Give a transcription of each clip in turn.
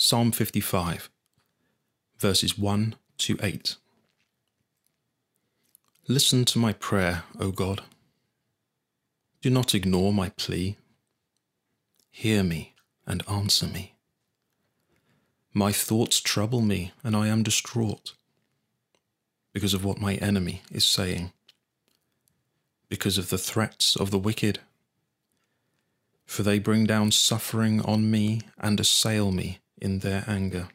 Psalm 55, verses 1 to 8. Listen to my prayer, O God. Do not ignore my plea. Hear me and answer me. My thoughts trouble me, and I am distraught because of what my enemy is saying, because of the threats of the wicked. For they bring down suffering on me and assail me in their anger.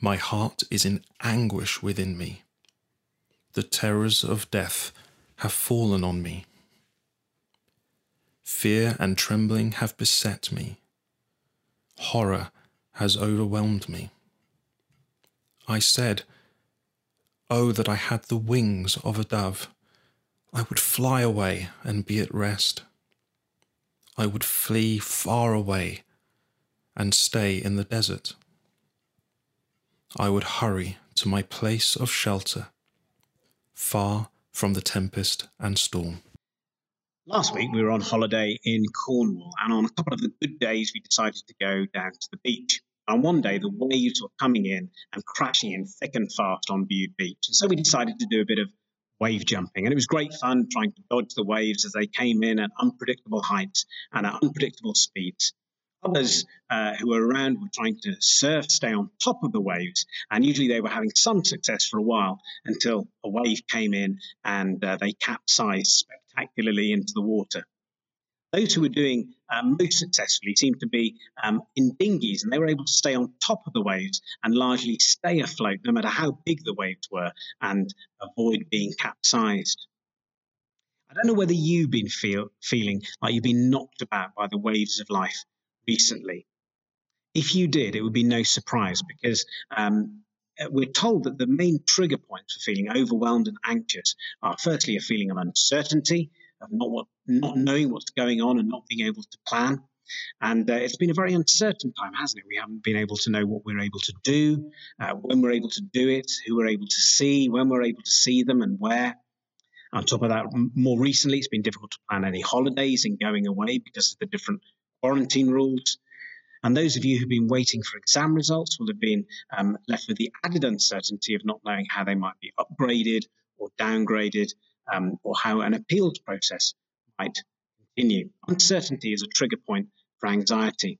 My heart is in anguish within me. The terrors of death have fallen on me. Fear and trembling have beset me. Horror has overwhelmed me. I said, Oh, that I had the wings of a dove! I would fly away and be at rest. I would flee far away and stay in the desert. I would hurry to my place of shelter, far from the tempest and storm. Last week we were on holiday in Cornwall, and on a couple of the good days we decided to go down to the beach. And one day the waves were coming in and crashing in thick and fast on Bude Beach. And so we decided to do a bit of wave jumping. And it was great fun trying to dodge the waves as they came in at unpredictable heights and at unpredictable speeds. Others uh, who were around were trying to surf, stay on top of the waves, and usually they were having some success for a while until a wave came in and uh, they capsized spectacularly into the water. Those who were doing um, most successfully seemed to be um, in dinghies, and they were able to stay on top of the waves and largely stay afloat no matter how big the waves were and avoid being capsized. I don't know whether you've been feel, feeling like you've been knocked about by the waves of life recently. If you did, it would be no surprise because um, we're told that the main trigger points for feeling overwhelmed and anxious are firstly a feeling of uncertainty, of not what, not knowing what's going on and not being able to plan. And uh, it's been a very uncertain time, hasn't it? We haven't been able to know what we're able to do, uh, when we're able to do it, who we're able to see, when we're able to see them, and where. On top of that, more recently, it's been difficult to plan any holidays and going away because of the different quarantine rules. And those of you who've been waiting for exam results will have been um, left with the added uncertainty of not knowing how they might be upgraded or downgraded, um, or how an appeals process might continue. Uncertainty is a trigger point for anxiety.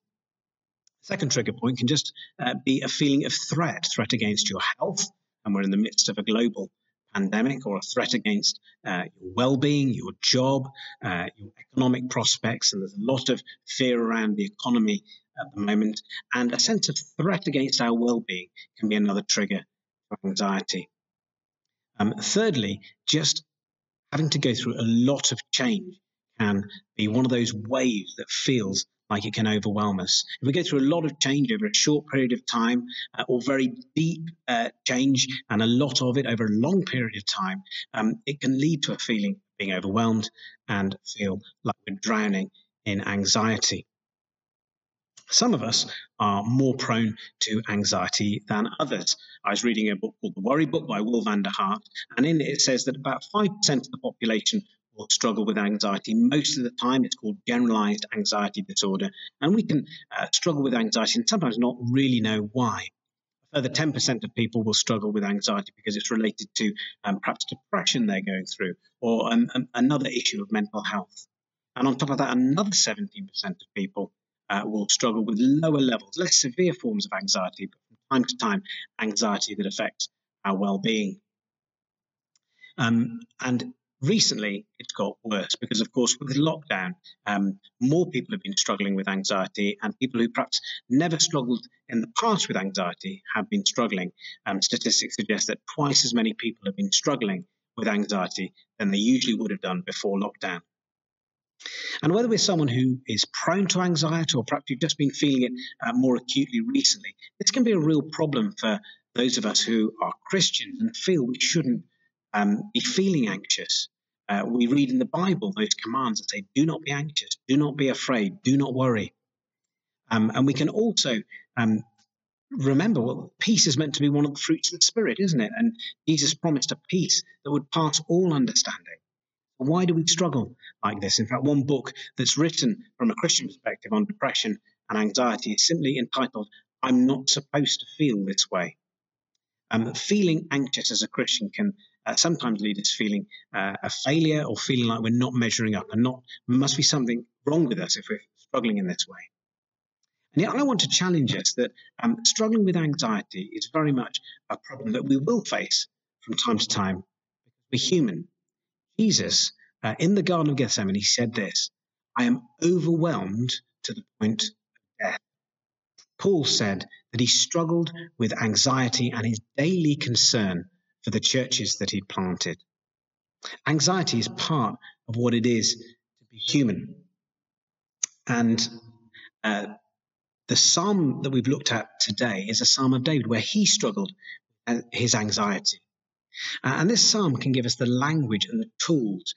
second trigger point can just uh, be a feeling of threat, threat against your health, and we're in the midst of a global pandemic or a threat against uh, your well-being, your job, uh, your economic prospects, and there's a lot of fear around the economy at the moment. And a sense of threat against our well-being can be another trigger for anxiety. Um, thirdly, just having to go through a lot of change can be one of those waves that feels like it can overwhelm us. If we go through a lot of change over a short period of time, uh, or very deep uh, change and a lot of it over a long period of time, um, it can lead to a feeling of being overwhelmed and feel like we're drowning in anxiety. Some of us are more prone to anxiety than others. I was reading a book called The Worry Book by Will van der Hart, and in it it says that about 5% of the population will struggle with anxiety. Most of the time, it's called generalized anxiety disorder. And we can uh, struggle with anxiety and sometimes not really know why. A further 10% of people will struggle with anxiety because it's related to um, perhaps depression they're going through or um, um, another issue of mental health. And on top of that, another 17% of people uh, will struggle with lower levels, less severe forms of anxiety, but from time to time, anxiety that affects our well being. Um, and recently it's got worse because, of course, with lockdown, um, more people have been struggling with anxiety, and people who perhaps never struggled in the past with anxiety have been struggling. Um, statistics suggest that twice as many people have been struggling with anxiety than they usually would have done before lockdown. And whether we're someone who is prone to anxiety or perhaps you've just been feeling it uh, more acutely recently, this can be a real problem for those of us who are Christians and feel we shouldn't um, be feeling anxious. Uh, we read in the Bible those commands that say, do not be anxious, do not be afraid, do not worry. Um, and we can also um, remember, well, peace is meant to be one of the fruits of the Spirit, isn't it? And Jesus promised a peace that would pass all understanding. Why do we struggle like this? In fact, one book that's written from a Christian perspective on depression and anxiety is simply entitled, I'm not supposed to feel this way. Um, feeling anxious as a Christian can uh, sometimes lead us feeling uh, a failure or feeling like we're not measuring up and not must be something wrong with us if we're struggling in this way. And yet, I want to challenge us that um, struggling with anxiety is very much a problem that we will face from time to time. We're human. Jesus, uh, in the Garden of Gethsemane, said this I am overwhelmed to the point of death. Paul said that he struggled with anxiety and his daily concern for the churches that he'd planted. Anxiety is part of what it is to be human. And uh, the psalm that we've looked at today is a psalm of David where he struggled with his anxiety. Uh, and this psalm can give us the language and the tools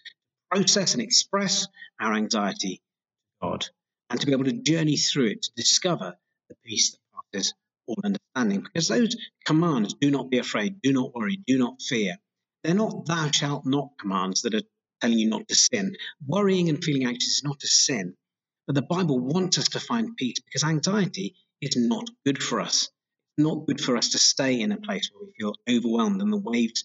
to process and express our anxiety to God and to be able to journey through it to discover the peace that passes understanding. Because those commands, do not be afraid, do not worry, do not fear, they're not thou shalt not commands that are telling you not to sin. Worrying and feeling anxious is not a sin. But the Bible wants us to find peace because anxiety is not good for us. It's not good for us to stay in a place where we feel overwhelmed and the waves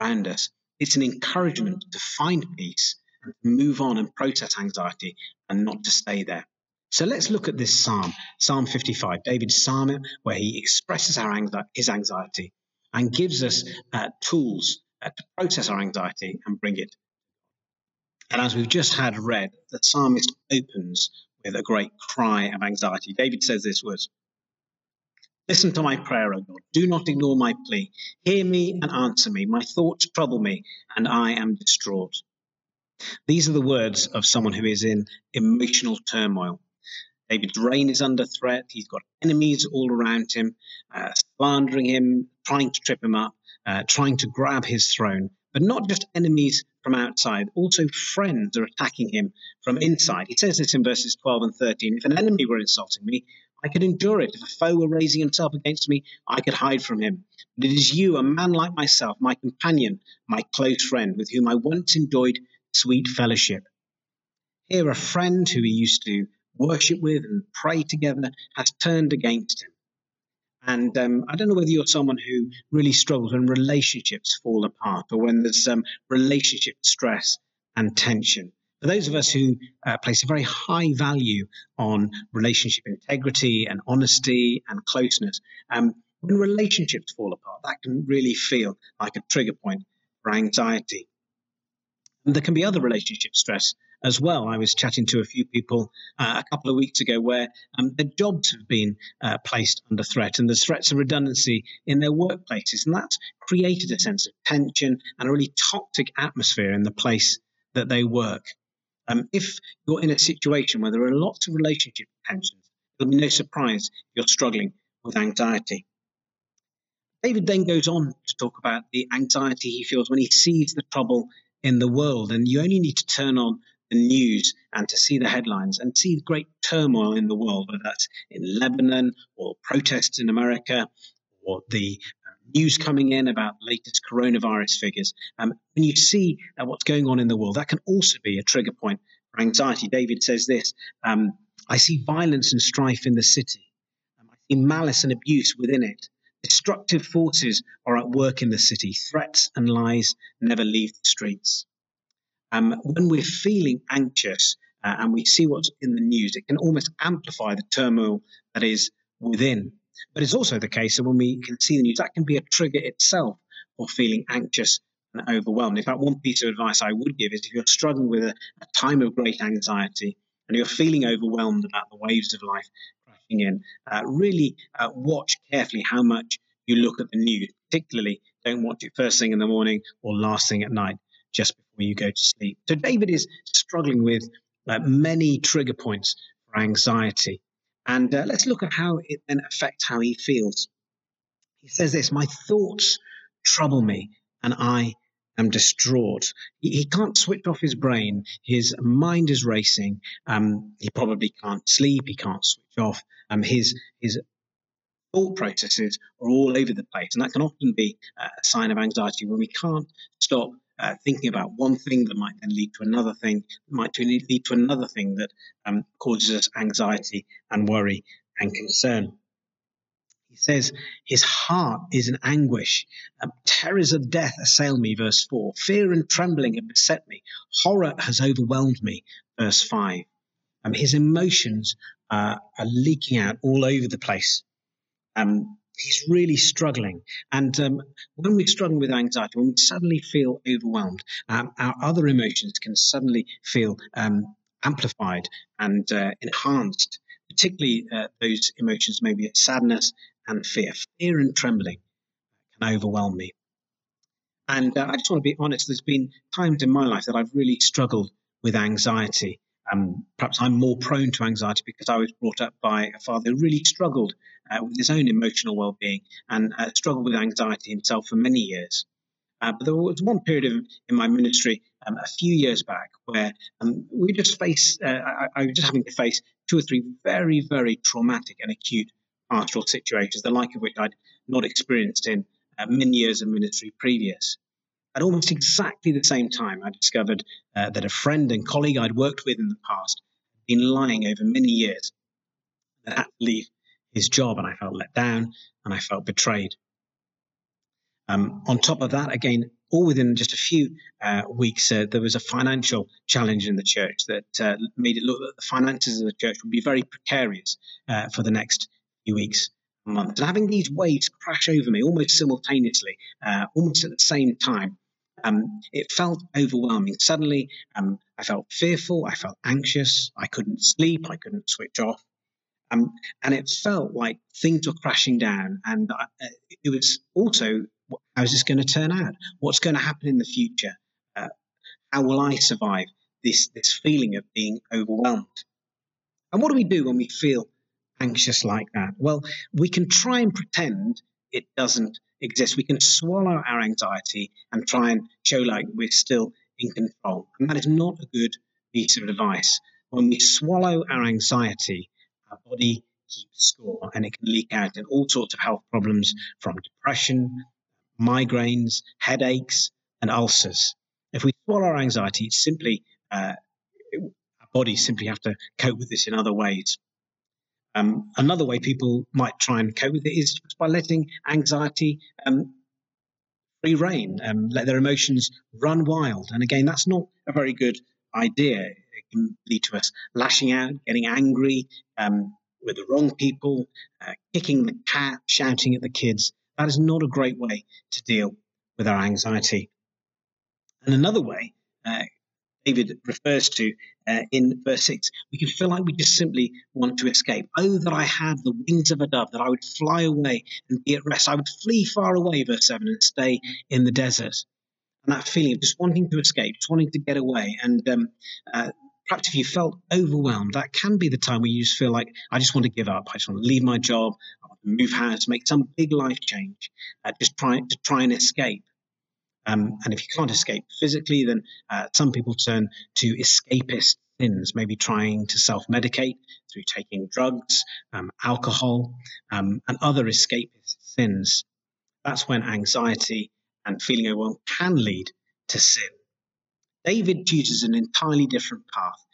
around us. It's an encouragement to find peace and move on and process anxiety and not to stay there. So let's look at this psalm, Psalm 55, David's psalm, where he expresses anxiety, his anxiety and gives us uh, tools uh, to process our anxiety and bring it and as we've just had read, the psalmist opens with a great cry of anxiety. David says this words Listen to my prayer, O God. Do not ignore my plea. Hear me and answer me. My thoughts trouble me, and I am distraught. These are the words of someone who is in emotional turmoil. David's reign is under threat. He's got enemies all around him, uh, slandering him, trying to trip him up, uh, trying to grab his throne. But not just enemies from outside, also friends are attacking him from inside. He says this in verses 12 and 13 If an enemy were insulting me, I could endure it. If a foe were raising himself against me, I could hide from him. But it is you, a man like myself, my companion, my close friend, with whom I once enjoyed sweet fellowship. Here, a friend who he used to worship with and pray together has turned against him. And um, I don't know whether you're someone who really struggles when relationships fall apart or when there's um, relationship stress and tension. For those of us who uh, place a very high value on relationship integrity and honesty and closeness, um, when relationships fall apart, that can really feel like a trigger point for anxiety. And there can be other relationship stress as well. I was chatting to a few people uh, a couple of weeks ago where um, their jobs have been uh, placed under threat and there's threats of redundancy in their workplaces. And that's created a sense of tension and a really toxic atmosphere in the place that they work. Um, if you're in a situation where there are lots of relationship tensions, it'll be no surprise you're struggling with anxiety. David then goes on to talk about the anxiety he feels when he sees the trouble in the world. And you only need to turn on the news and to see the headlines and see the great turmoil in the world, whether that's in Lebanon or protests in America or the uh, news coming in about latest coronavirus figures. Um, when you see uh, what's going on in the world, that can also be a trigger point for anxiety. David says this um, I see violence and strife in the city, um, I see malice and abuse within it. Destructive forces are at work in the city. Threats and lies never leave the streets. Um, when we're feeling anxious uh, and we see what's in the news, it can almost amplify the turmoil that is within. But it's also the case that when we can see the news, that can be a trigger itself for feeling anxious and overwhelmed. In fact, one piece of advice I would give is if you're struggling with a, a time of great anxiety and you're feeling overwhelmed about the waves of life crashing in, uh, really uh, watch carefully how much you look at the news. Particularly, don't watch it first thing in the morning or last thing at night, just before you go to sleep. So David is struggling with uh, many trigger points for anxiety. And uh, let's look at how it then affects how he feels. He says this My thoughts trouble me, and I am distraught. He, he can't switch off his brain. His mind is racing. Um, he probably can't sleep. He can't switch off. Um, his, his thought processes are all over the place. And that can often be uh, a sign of anxiety when we can't stop uh, thinking about one thing that might then lead to another thing, might lead to another thing that um, causes us anxiety and worry and concern. He says, His heart is in anguish. Um, terrors of death assail me, verse 4. Fear and trembling have beset me. Horror has overwhelmed me, verse 5. Um, his emotions uh, are leaking out all over the place. Um, he's really struggling. And um, when we're struggling with anxiety, when we suddenly feel overwhelmed, um, our other emotions can suddenly feel um, amplified and uh, enhanced, particularly uh, those emotions, maybe sadness and fear. Fear and trembling can overwhelm me. And uh, I just want to be honest, there's been times in my life that I've really struggled with anxiety. Um, perhaps I'm more prone to anxiety because I was brought up by a father who really struggled uh, with his own emotional well-being and uh, struggled with anxiety himself for many years. Uh, but there was one period of, in my ministry um, a few years back where um, we just faced, uh, I, I, was just having to face two or three very, very traumatic and acute pastoral situations, the like of which I'd not experienced in uh, many years of ministry previous. At almost exactly the same time, I discovered uh, that a friend and colleague I'd worked with in the past had been lying over many years to leave his job, and I felt let down and I felt betrayed. Um, on top of that, again, all within just a few uh, weeks, uh, there was a financial challenge in the church that uh, made it look that the finances of the church would be very precarious uh, for the next few weeks, months. And having these waves crash over me almost simultaneously, uh, almost at the same time, um, it felt overwhelming. Suddenly, um, I felt fearful, I felt anxious, I couldn't sleep, I couldn't switch off. Um, and it felt like things were crashing down. And uh, it was also, how is this going to turn out? What's going to happen in the future? Uh, how will I survive this, this feeling of being overwhelmed? And what do we do when we feel anxious like that? Well, we can try and pretend it doesn't exist. We can swallow our anxiety and try and show like we're still in control. And that is not a good piece of advice. When we swallow our anxiety, our body keeps score and it can leak out in all sorts of health problems from depression, migraines, headaches, and ulcers. If we swallow our anxiety, it's simply uh, our bodies simply have to cope with this in other ways. Um, another way people might try and cope with it is by letting anxiety um, free reign, um, let their emotions run wild. And again, that's not a very good idea. Can lead to us lashing out, getting angry um, with the wrong people, uh, kicking the cat, shouting at the kids. That is not a great way to deal with our anxiety. And another way uh, David refers to uh, in verse 6. We can feel like we just simply want to escape. Oh, that I had the wings of a dove, that I would fly away and be at rest. I would flee far away, verse 7, and stay in the desert. And that feeling of just wanting to escape, just wanting to get away. And um, uh, perhaps if you felt overwhelmed, that can be the time where you just feel like, I just want to give up. I just want to leave my job. I want to move house, make some big life change, uh, just try to try and escape. Um, and if you can't escape physically, then uh, some people turn to escapist sins, maybe trying to self medicate through taking drugs, um, alcohol, um, and other escapist sins. That's when anxiety and feeling overwhelmed can lead to sin. David chooses an entirely different path.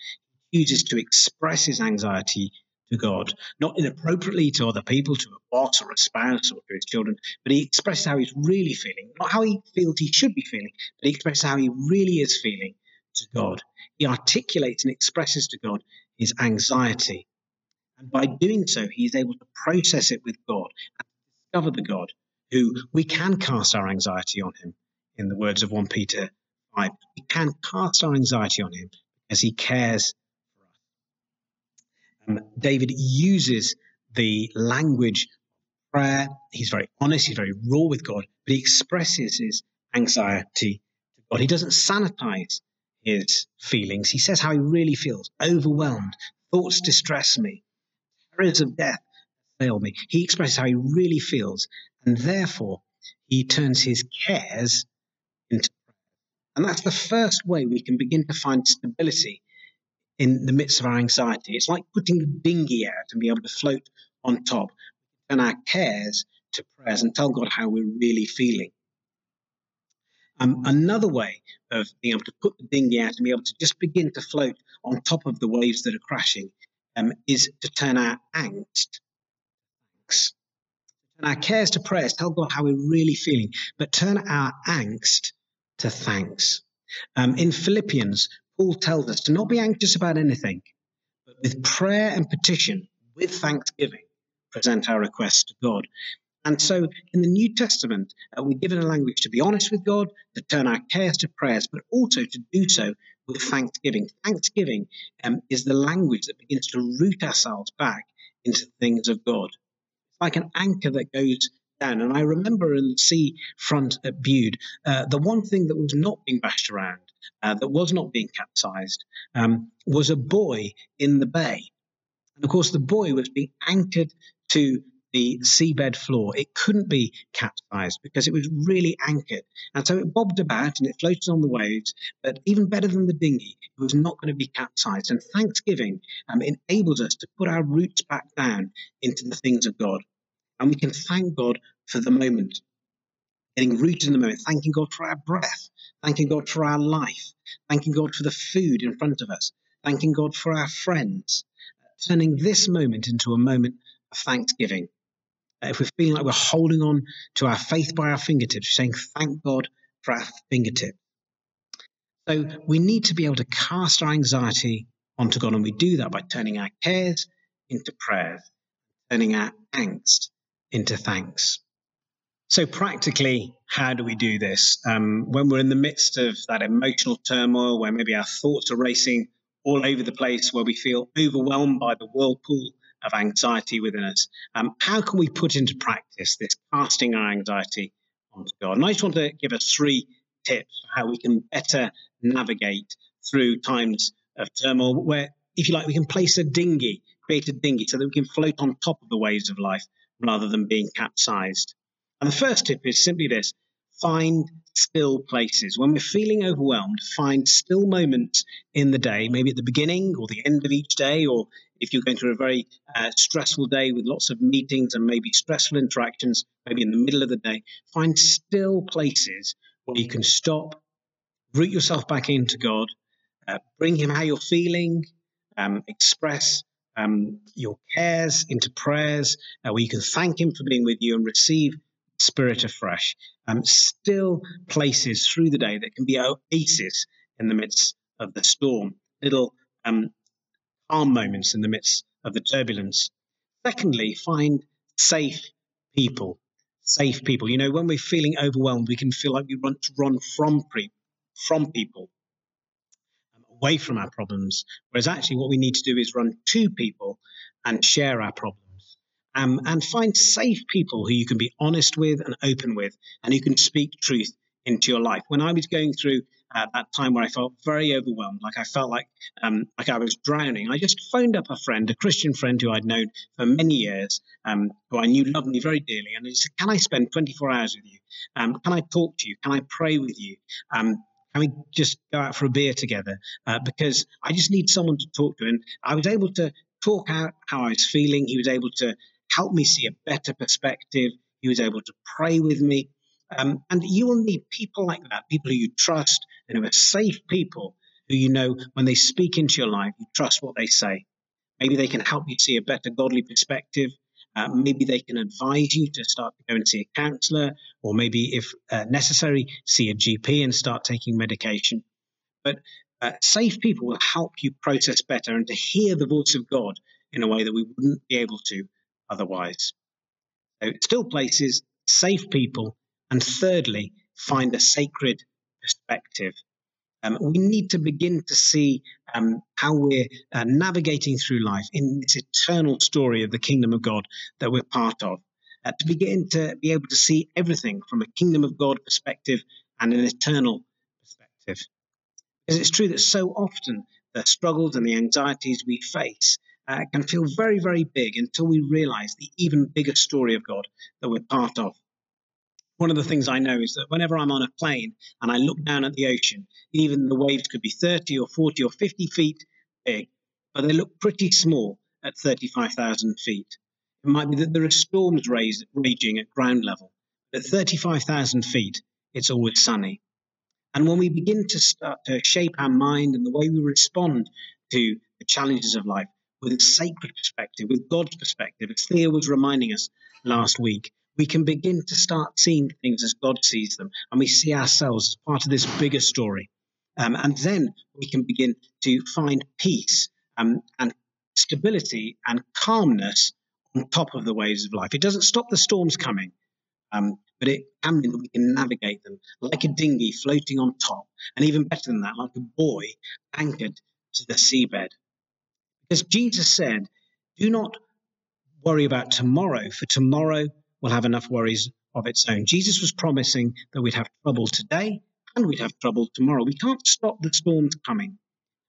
He chooses to express his anxiety to God, not inappropriately to other people, to a boss or a spouse or to his children, but he expresses how he's really feeling, not how he feels he should be feeling, but he expresses how he really is feeling to God. He articulates and expresses to God his anxiety. And by doing so, he is able to process it with God and discover the God who we can cast our anxiety on him, in the words of 1 Peter 5. We can cast our anxiety on him as he cares for um, David uses the language of prayer. He's very honest, he's very raw with God, but he expresses his anxiety to God. He doesn't sanitize his feelings. He says how he really feels overwhelmed, thoughts distress me, terrors of death fail me. He expresses how he really feels, and therefore he turns his cares into. And that's the first way we can begin to find stability in the midst of our anxiety. It's like putting the dinghy out and be able to float on top. And our cares to prayers and tell God how we're really feeling. Um, another way of being able to put the dinghy out and be able to just begin to float on top of the waves that are crashing um, is to turn our angst thanks. Turn our cares to prayers, tell God how we're really feeling, but turn our angst to thanks. Um, in Philippians, Paul tells us to not be anxious about anything, but with prayer and petition, with thanksgiving, present our requests to God. And so in the New Testament, uh, we're given a language to be honest with God, to turn our cares to prayers, but also to do so with thanksgiving. Thanksgiving um, is the language that begins to root ourselves back into the things of God. It's like an anchor that goes down. And I remember in the sea front at Bude, uh, the one thing that was not being bashed around, uh, that was not being capsized, um, was a buoy in the bay. And of course, the buoy was being anchored to the seabed floor. It couldn't be capsized because it was really anchored. And so it bobbed about and it floated on the waves. But even better than the dinghy, it was not going to be capsized. And Thanksgiving um, enables us to put our roots back down into the things of God. And we can thank God for the moment, getting rooted in the moment, thanking God for our breath, thanking God for our life, thanking God for the food in front of us, thanking God for our friends, turning this moment into a moment of thanksgiving. Uh, if we're feeling like we're holding on to our faith by our fingertips, saying, Thank God for our fingertips. So we need to be able to cast our anxiety onto God, and we do that by turning our cares into prayers, turning our angst into thanks. So, practically, how do we do this? Um, when we're in the midst of that emotional turmoil, where maybe our thoughts are racing all over the place, where we feel overwhelmed by the whirlpool of anxiety within us. Um, how can we put into practice this casting our anxiety onto God? And I just want to give us three tips for how we can better navigate through times of turmoil where, if you like, we can place a dinghy, create a dinghy so that we can float on top of the waves of life rather than being capsized. And the first tip is simply this find still places. When we're feeling overwhelmed, find still moments in the day, maybe at the beginning or the end of each day, or if you're going through a very uh, stressful day with lots of meetings and maybe stressful interactions, maybe in the middle of the day, find still places where you can stop, root yourself back into God, uh, bring Him how you're feeling, um, express um, your cares into prayers, uh, where you can thank Him for being with you and receive Spirit afresh. Um, still places through the day that can be oases in the midst of the storm, little um, calm moments in the midst of the turbulence. Secondly, find safe people. Safe people. You know, when we're feeling overwhelmed, we can feel like we want to run from, pre- from people, away from our problems. Whereas actually, what we need to do is run to people and share our problems um, and find safe people who you can be honest with and open with, and who can speak truth into your life. When I was going through uh, that time where I felt very overwhelmed, like I felt like um, like I was drowning, I just phoned up a friend, a Christian friend who I'd known for many years, um, who I knew loved me very dearly, and he said, "Can I spend 24 hours with you? Um, can I talk to you? Can I pray with you?" Can we just go out for a beer together? Uh, because I just need someone to talk to. And I was able to talk out how I was feeling. He was able to help me see a better perspective. He was able to pray with me. Um, and you will need people like that, people who you trust and who are safe people who you know when they speak into your life, you trust what they say. Maybe they can help you see a better godly perspective. Uh, maybe they can advise you to start to go and see a counselor, or maybe, if uh, necessary, see a GP and start taking medication. But uh, safe people will help you process better and to hear the voice of God in a way that we wouldn't be able to otherwise. So, still places, safe people, and thirdly, find a sacred perspective. Um, we need to begin to see um, how we're uh, navigating through life in this eternal story of the kingdom of God that we're part of. Uh, to begin to be able to see everything from a kingdom of God perspective and an eternal perspective. Because it's true that so often the struggles and the anxieties we face uh, can feel very, very big until we realize the even bigger story of God that we're part of. One of the things I know is that whenever I'm on a plane and I look down at the ocean, even the waves could be 30 or 40 or 50 feet big, but they look pretty small at 35,000 feet. It might be that there are storms raised, raging at ground level. But at 35,000 feet, it's always sunny. And when we begin to start to shape our mind and the way we respond to the challenges of life with a sacred perspective, with God's perspective, as Thea was reminding us last week, we can begin to start seeing things as God sees them, and we see ourselves as part of this bigger story. Um, and then we can begin to find peace um, and stability and calmness on top of the waves of life. It doesn't stop the storms coming, um, but it can mean that we can navigate them like a dinghy floating on top, and even better than that, like a buoy anchored to the seabed. Because Jesus said, Do not worry about tomorrow, for tomorrow will have enough worries of its own. Jesus was promising that we'd have trouble today and we'd have trouble tomorrow. We can't stop the storms coming,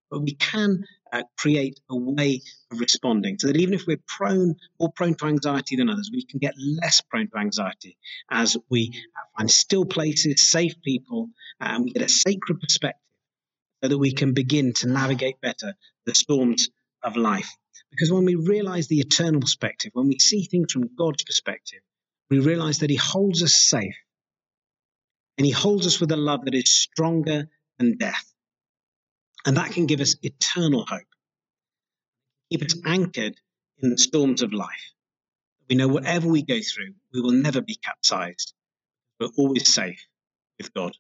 but we can uh, create a way of responding so that even if we're prone, more prone to anxiety than others, we can get less prone to anxiety as we find still places, safe people, and we get a sacred perspective so that we can begin to navigate better the storms of life. Because when we realize the eternal perspective, when we see things from God's perspective, we realize that He holds us safe and He holds us with a love that is stronger than death. And that can give us eternal hope, keep us anchored in the storms of life. We know whatever we go through, we will never be capsized. We're always safe with God.